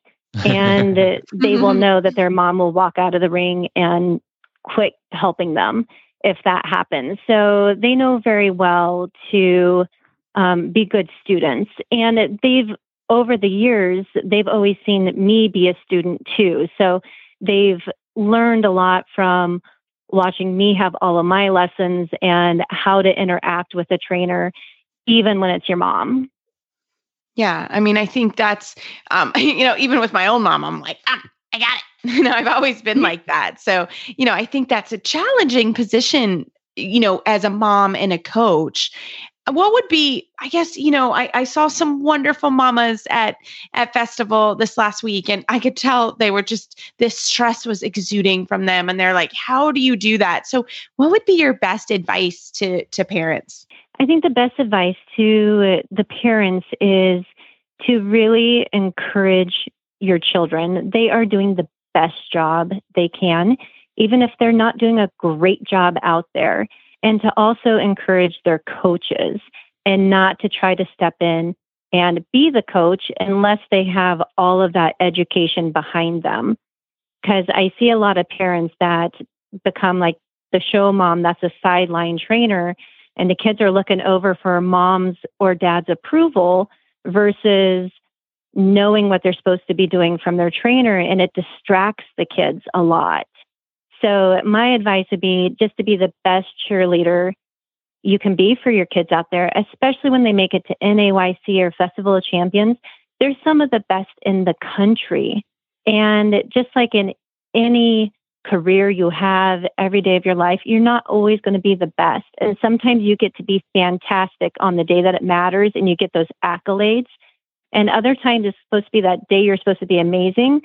S11: and they will know that their mom will walk out of the ring and quit helping them if that happens. So they know very well to um, be good students. And they've, over the years, they've always seen me be a student too. So they've learned a lot from watching me have all of my lessons and how to interact with a trainer, even when it's your mom.
S3: Yeah. I mean, I think that's, um, you know, even with my own mom, I'm like, ah, I got it. You know, I've always been like that. So, you know, I think that's a challenging position, you know, as a mom and a coach. What would be, I guess, you know, I, I saw some wonderful mamas at at festival this last week, and I could tell they were just this stress was exuding from them, and they're like, "How do you do that?" So, what would be your best advice to to parents?
S11: I think the best advice to the parents is to really encourage your children. They are doing the best job they can, even if they're not doing a great job out there. And to also encourage their coaches and not to try to step in and be the coach unless they have all of that education behind them. Because I see a lot of parents that become like the show mom that's a sideline trainer, and the kids are looking over for mom's or dad's approval versus knowing what they're supposed to be doing from their trainer and it distracts the kids a lot. So my advice would be just to be the best cheerleader you can be for your kids out there, especially when they make it to NAYC or Festival of Champions. They're some of the best in the country. And just like in any career you have every day of your life, you're not always going to be the best. And sometimes you get to be fantastic on the day that it matters and you get those accolades. And other times it's supposed to be that day you're supposed to be amazing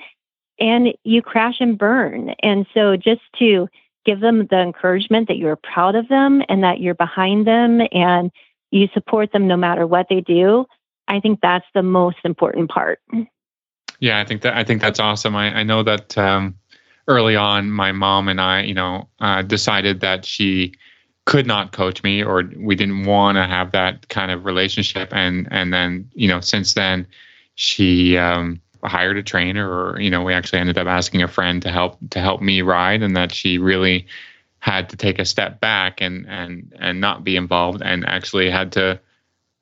S11: and you crash and burn. And so just to give them the encouragement that you're proud of them and that you're behind them and you support them no matter what they do, I think that's the most important part.
S2: Yeah, I think that I think that's awesome. I, I know that um, early on, my mom and I, you know, uh, decided that she could not coach me or we didn't want to have that kind of relationship and and then you know since then she um, hired a trainer or you know we actually ended up asking a friend to help to help me ride and that she really had to take a step back and and and not be involved and actually had to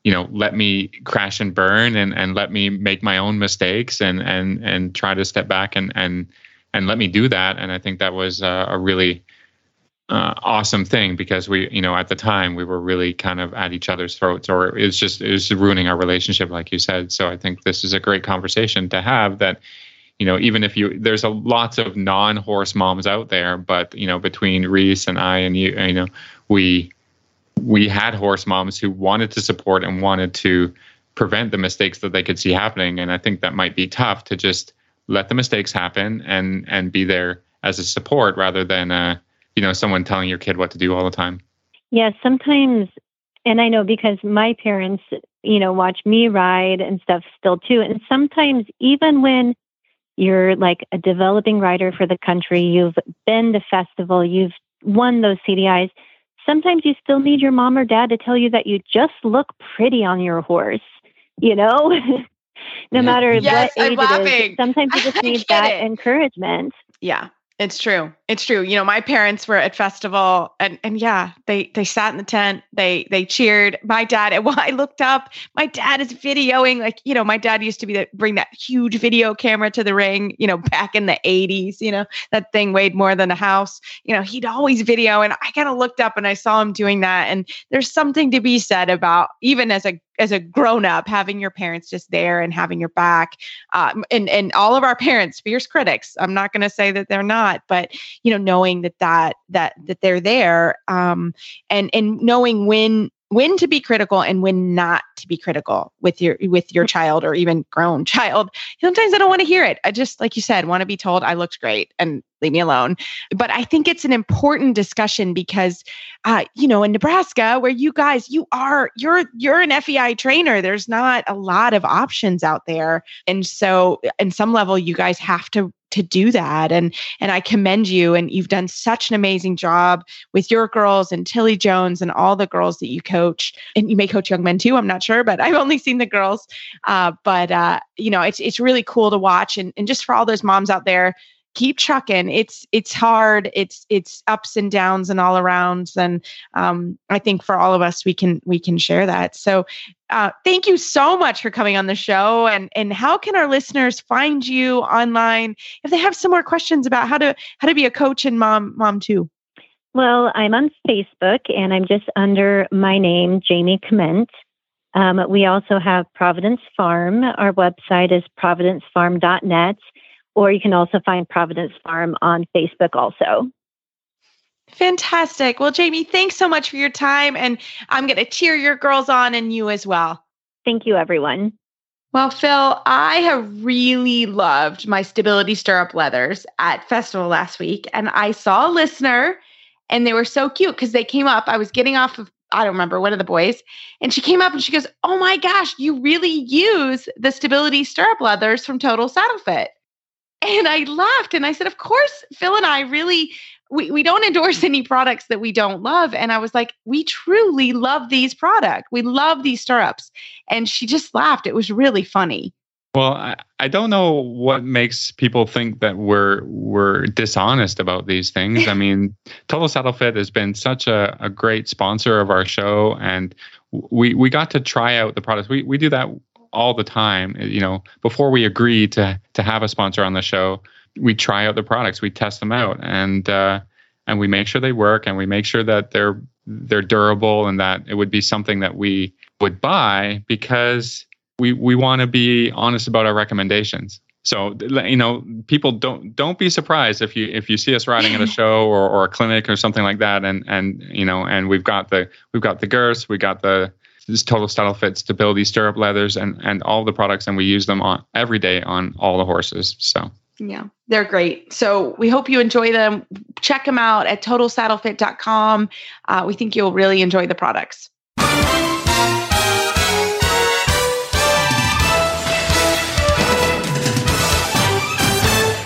S2: you know let me crash and burn and and let me make my own mistakes and and and try to step back and and and let me do that. And i think that was uh, a really uh, awesome thing because we, you know, at the time we were really kind of at each other's throats, or it was just it was ruining our relationship, like you said. So I think this is a great conversation to have. That, you know, even if you there's a lots of non-horse moms out there, but you know, between Reese and I and you, you know, we we had horse moms who wanted to support and wanted to prevent the mistakes that they could see happening, and I think that might be tough to just let the mistakes happen and and be there as a support rather than uh you know someone telling your kid what to do all the time?
S11: Yeah sometimes and i know because my parents you know watch me ride and stuff still too and sometimes even when you're like a developing rider for the country you've been to festival you've won those cdis sometimes you still need your mom or dad to tell you that you just look pretty on your horse you know? No matter
S3: yes,
S11: what age
S3: I'm
S11: it is sometimes you just need that it. encouragement.
S3: Yeah it's true. It's true. You know, my parents were at festival and and yeah, they they sat in the tent, they they cheered. My dad, while I looked up, my dad is videoing like, you know, my dad used to be that bring that huge video camera to the ring, you know, back in the 80s, you know, that thing weighed more than a house. You know, he'd always video and I kind of looked up and I saw him doing that and there's something to be said about even as a as a grown up having your parents just there and having your back um, and and all of our parents fierce critics i'm not going to say that they're not but you know knowing that that that that they're there um, and and knowing when when to be critical and when not to be critical with your with your child or even grown child. Sometimes i don't want to hear it. I just like you said want to be told i looked great and leave me alone. But i think it's an important discussion because uh, you know in nebraska where you guys you are you're you're an fei trainer. There's not a lot of options out there. And so in some level you guys have to to do that. And and I commend you and you've done such an amazing job with your girls and Tilly Jones and all the girls that you coach. And you may coach young men too I'm not sure but I've only seen the girls. Uh, but uh, you know it's it's really cool to watch. And and just for all those moms out there keep trucking it's it's hard. It's it's ups and downs and all arounds and um, i think for all of us we can we can share that. So uh, thank you so much for coming on the show. And and how can our listeners find you online if they have some more questions about how to how to be a coach and mom mom too?
S11: Well i'm on facebook and i'm just under my name Jami Kment. Um, we also have providence farm. Our website is providencefarm.net or you can also find Providence Farm on Facebook also.
S3: Fantastic. Well, Jami, thanks so much for your time. And I'm going to cheer your girls on and you as well.
S11: Thank you, everyone.
S3: Well, Phil, I have really loved my stability stirrup leathers at festival last week. And I saw a listener and they were so cute because they came up. I was getting off of, I don't remember, one of the boys. And she came up and she goes, Oh my gosh, you really use the stability stirrup leathers from Total Saddle Fit. And I laughed and I said, Of course, Phil and I really we, we don't endorse any products that we don't love. And I was like, we truly love these products. We love these stirrups. And she just laughed. It was really funny.
S2: Well, I, I don't know what makes people think that we're we're dishonest about these things. I mean, Total Saddle Fit has been such a, a great sponsor of our show and we we got to try out the products. We we do that all the time. You know, before we agree to to have a sponsor on the show, we try out the products, we test them out, and uh, and we make sure they work, and we make sure that they're they're durable, and that it would be something that we would buy because we we want to be honest about our recommendations. So you know, people don't don't be surprised if you if you see us riding at a show or, or a clinic or something like that, and and you know, and we've got the we've got the girths, we got the this total saddle fit stability stirrup leathers and and all the products and we use them on every day on all the horses so.
S3: Yeah they're great. So we hope you enjoy them. Check them out at totalsaddlefit.com uh, we think you'll really enjoy the products.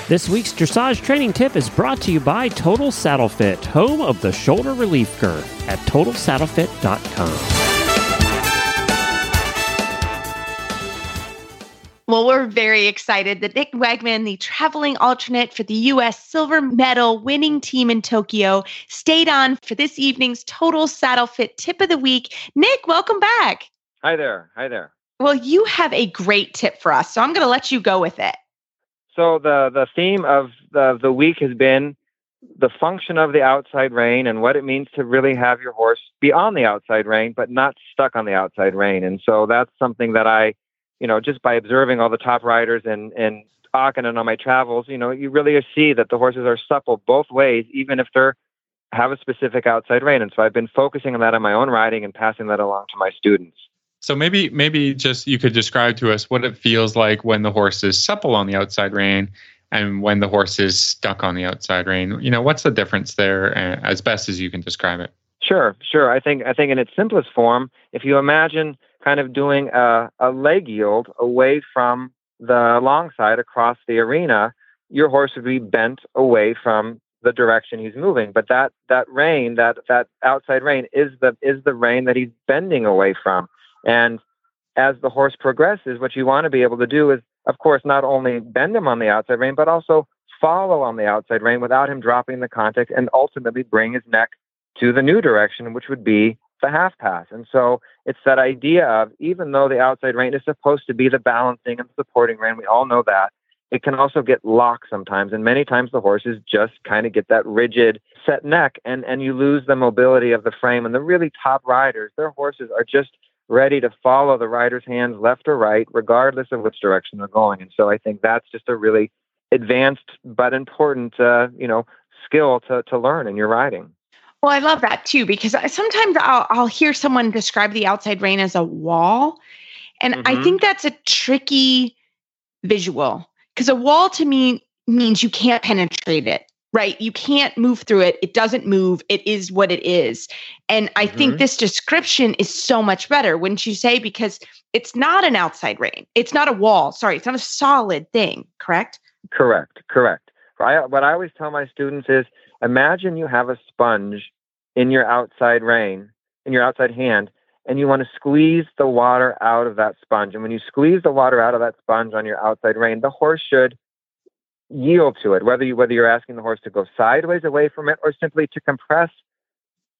S1: This week's dressage training tip is brought to you by Total Saddle Fit, home of the shoulder relief girth at totalsaddlefit.com.
S3: Well, we're very excited that Nick Wagman, the traveling alternate for the U.S. silver medal winning team in Tokyo, stayed on for this evening's Total Saddle Fit tip of the week. Nick, welcome back.
S5: Hi there. Hi there.
S3: Well, you have a great tip for us, so I'm going to let you go with it.
S5: So the the theme of the the week has been the function of the outside rein and what it means to really have your horse be on the outside rein, but not stuck on the outside rein. And so that's something that I you know, just by observing all the top riders and and Aachen and on my travels, you know, you really see that the horses are supple both ways, even if they're have a specific outside rein. And so I've been focusing on that in my own riding and passing that along to my students.
S2: So maybe maybe just you could describe to us what it feels like when the horse is supple on the outside rein and when the horse is stuck on the outside rein. You know, what's the difference there uh, as best as you can describe it?
S5: Sure, sure. I think I think in its simplest form, if you imagine kind of doing a, a leg yield away from the long side across the arena, your horse would be bent away from the direction he's moving. But that that rein, that that outside rein, is the is the rein that he's bending away from. And as the horse progresses, what you want to be able to do is, of course, not only bend him on the outside rein, but also follow on the outside rein without him dropping the contact, and ultimately bring his neck to the new direction, which would be the half pass. And so it's that idea of even though the outside rein is supposed to be the balancing and supporting rein, we all know that, it can also get locked sometimes. And many times the horses just kind of get that rigid set neck and, and you lose the mobility of the frame. And the really top riders, their horses are just ready to follow the rider's hands left or right, regardless of which direction they're going. And so I think that's just a really advanced but important, uh, you know, skill to, to learn in your riding.
S3: Well, I love that too because sometimes I'll, I'll hear someone describe the outside rein as a wall. And mm-hmm. I think that's a tricky visual because a wall to me means you can't penetrate it, right? You can't move through it. It doesn't move. It is what it is. And I mm-hmm. think this description is so much better, wouldn't you say? Because it's not an outside rein. It's not a wall. Sorry, it's not a solid thing, correct?
S5: Correct, correct. I, what I always tell my students is imagine you have a sponge in your outside rein, in your outside hand, and you want to squeeze the water out of that sponge. And when you squeeze the water out of that sponge on your outside rein, the horse should yield to it, whether you whether you're asking the horse to go sideways away from it or simply to compress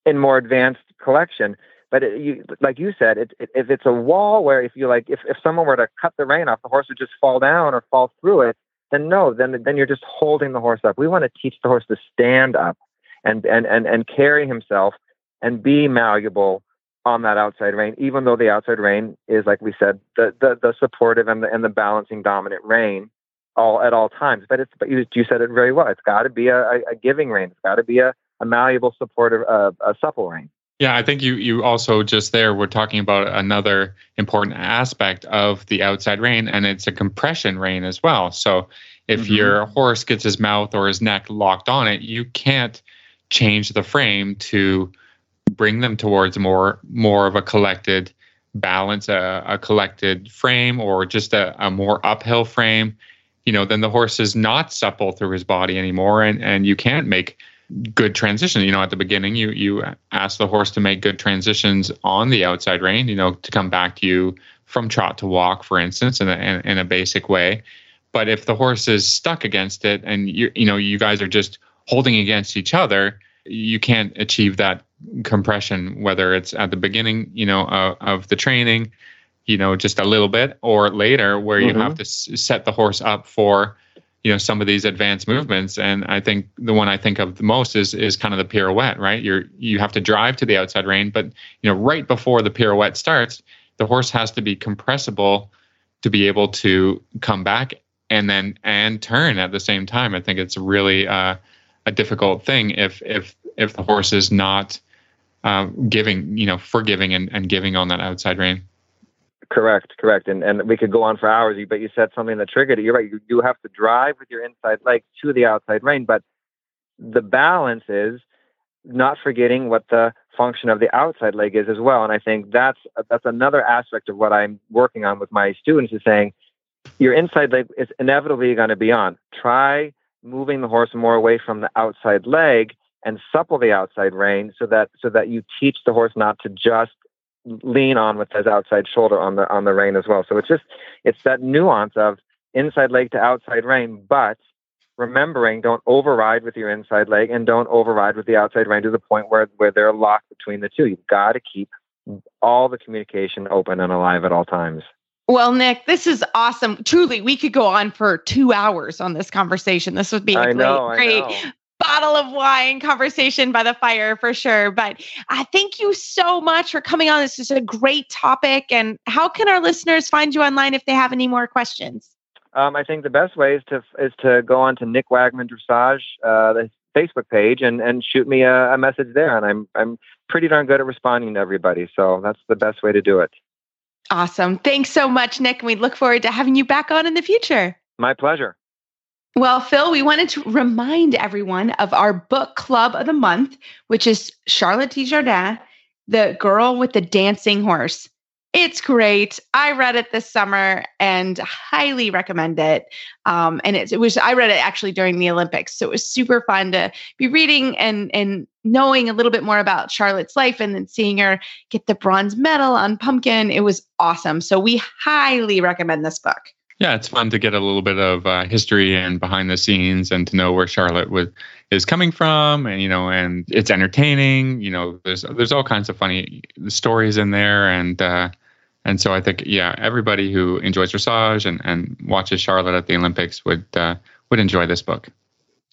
S5: in more advanced collection. But it, you, like you said, it, it, if it's a wall where if you like, if, if someone were to cut the rein off, the horse would just fall down or fall through it. Then no, then then you're just holding the horse up. We want to teach the horse to stand up and and and and carry himself and be malleable on that outside rein, even though the outside rein is, like we said, the the, the supportive and the and the balancing dominant rein all at all times. But it's but you, you said it very well. It's got to be a, a, giving rein. It's got to be a, a malleable, supportive, uh, a supple rein.
S2: Yeah, I think you you also just there were talking about another important aspect of the outside rein, and it's a compression rein as well. So if mm-hmm. your horse gets his mouth or his neck locked on it, you can't change the frame to bring them towards more more of a collected balance, a, a collected frame, or just a, a more uphill frame, you know, then the horse is not supple through his body anymore, and and you can't make good transition. You know, at the beginning, you you ask the horse to make good transitions on the outside rein. You know, to come back to you from trot to walk, for instance, in a in, in a basic way. But if the horse is stuck against it, and you you know you guys are just holding against each other, you can't achieve that compression, whether it's at the beginning, you know, uh, of the training, you know, just a little bit, or later where mm-hmm. you have to s- set the horse up for, you know, some of these advanced movements. And I think the one I think of the most is is kind of the pirouette, right? You're you have to drive to the outside rein, but you know, right before the pirouette starts, the horse has to be compressible to be able to come back and then and turn at the same time. I think it's really uh, a difficult thing if if if the horse is not uh, giving, you know, forgiving and, and giving on that outside rein.
S5: Correct, correct, and and we could go on for hours. But you said something that triggered it. You're right. You have to drive with your inside leg to the outside rein, but the balance is not forgetting what the function of the outside leg is as well. And I think that's that's another aspect of what I'm working on with my students is saying your inside leg is inevitably going to be on. Try moving the horse more away from the outside leg and supple the outside rein so that so that you teach the horse not to just lean on with his outside shoulder on the on the rein as well. So it's just it's that nuance of inside leg to outside rein, but remembering don't override with your inside leg and don't override with the outside rein to the point where where they're locked between the two. You've got to keep all the communication open and alive at all times.
S3: Well, Nick, this is awesome. Truly, we could go on for two hours on this conversation. This would be a
S5: I
S3: great,
S5: know,
S3: great. Bottle of wine conversation by the fire for sure. But I thank you so much for coming on. This is a great topic. And how can our listeners find you online if they have any more questions?
S5: Um, I think the best way is to is to go on to Nick Wagman Dressage, uh, the Facebook page, and and shoot me a, a message there. And I'm I'm pretty darn good at responding to everybody. So that's the best way to do it.
S3: Awesome. Thanks so much, Nick. And we look forward to having you back on in the future.
S5: My pleasure.
S3: Well, Phil, we wanted to remind everyone of our book club of the month, which is Charlotte Dujardin, The Girl with the Dancing Horse. It's great. I read it this summer and highly recommend it. Um, and it, it was I read it actually during the Olympics, so it was super fun to be reading and and knowing a little bit more about Charlotte's life, and then seeing her get the bronze medal on pumpkin. It was awesome. So we highly recommend this book.
S2: Yeah, it's fun to get a little bit of uh, history and behind the scenes, and to know where Charlotte was is coming from, and you know, and it's entertaining. You know, there's there's all kinds of funny stories in there, and uh, and so I think yeah, everybody who enjoys dressage and and watches Charlotte at the Olympics would uh, would enjoy this book.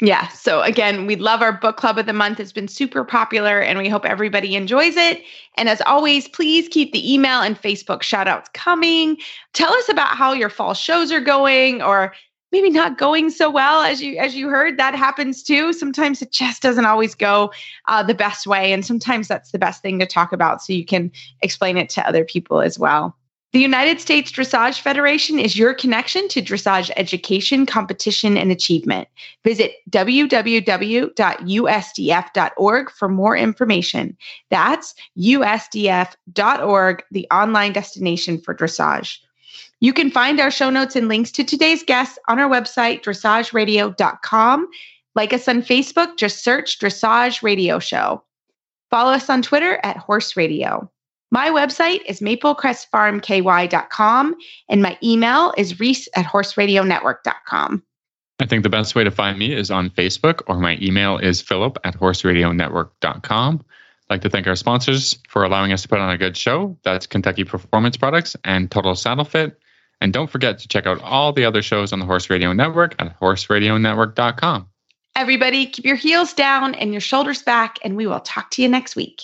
S3: Yeah. So again, we love our book club of the month. It's been super popular and we hope everybody enjoys it. And as always, please keep the email and Facebook shout outs coming. Tell us about how your fall shows are going or maybe not going so well as you as you heard that happens too sometimes it just doesn't always go uh, the best way and sometimes that's the best thing to talk about so you can explain it to other people as well the United States Dressage Federation is your connection to dressage education, competition, and achievement. Visit www.usdf.org for more information. That's usdf.org, the online destination for dressage. You can find our show notes and links to today's guests on our website, dressageradio.com. Like us on Facebook, just search Dressage Radio Show. Follow us on Twitter at Horse Radio. My website is maplecrestfarmky.com and my email is reese at horseradionetwork.com.
S2: I think the best way to find me is on Facebook, or my email is philip at horseradionetwork.com. I'd like to thank our sponsors for allowing us to put on a good show. That's Kentucky Performance Products and Total Saddle Fit. And don't forget to check out all the other shows on the Horse Radio Network at horseradionetwork.com.
S3: Everybody, keep your heels down and your shoulders back, and we will talk to you next week.